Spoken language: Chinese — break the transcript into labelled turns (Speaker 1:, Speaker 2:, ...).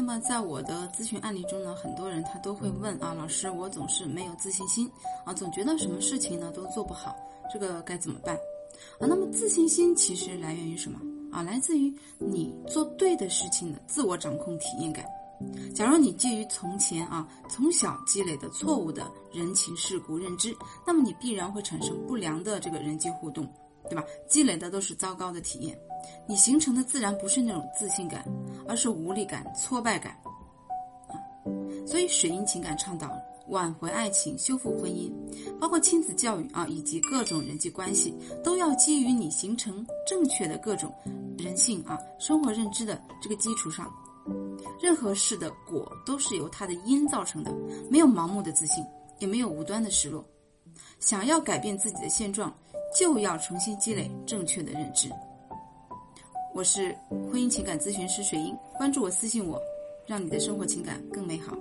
Speaker 1: 那么在我的咨询案例中呢，很多人他都会问啊，老师，我总是没有自信心啊，总觉得什么事情呢都做不好，这个该怎么办？啊，那么自信心其实来源于什么啊？来自于你做对的事情的自我掌控体验感。假如你基于从前啊从小积累的错误的人情世故认知，那么你必然会产生不良的这个人际互动，对吧？积累的都是糟糕的体验，你形成的自然不是那种自信感，而是无力感、挫败感啊。所以水银情感倡导挽回爱情、修复婚姻，包括亲子教育啊，以及各种人际关系，都要基于你形成正确的各种人性啊生活认知的这个基础上。任何事的果都是由它的因造成的，没有盲目的自信，也没有无端的失落。想要改变自己的现状，就要重新积累正确的认知。我是婚姻情感咨询师水英，关注我，私信我，让你的生活情感更美好。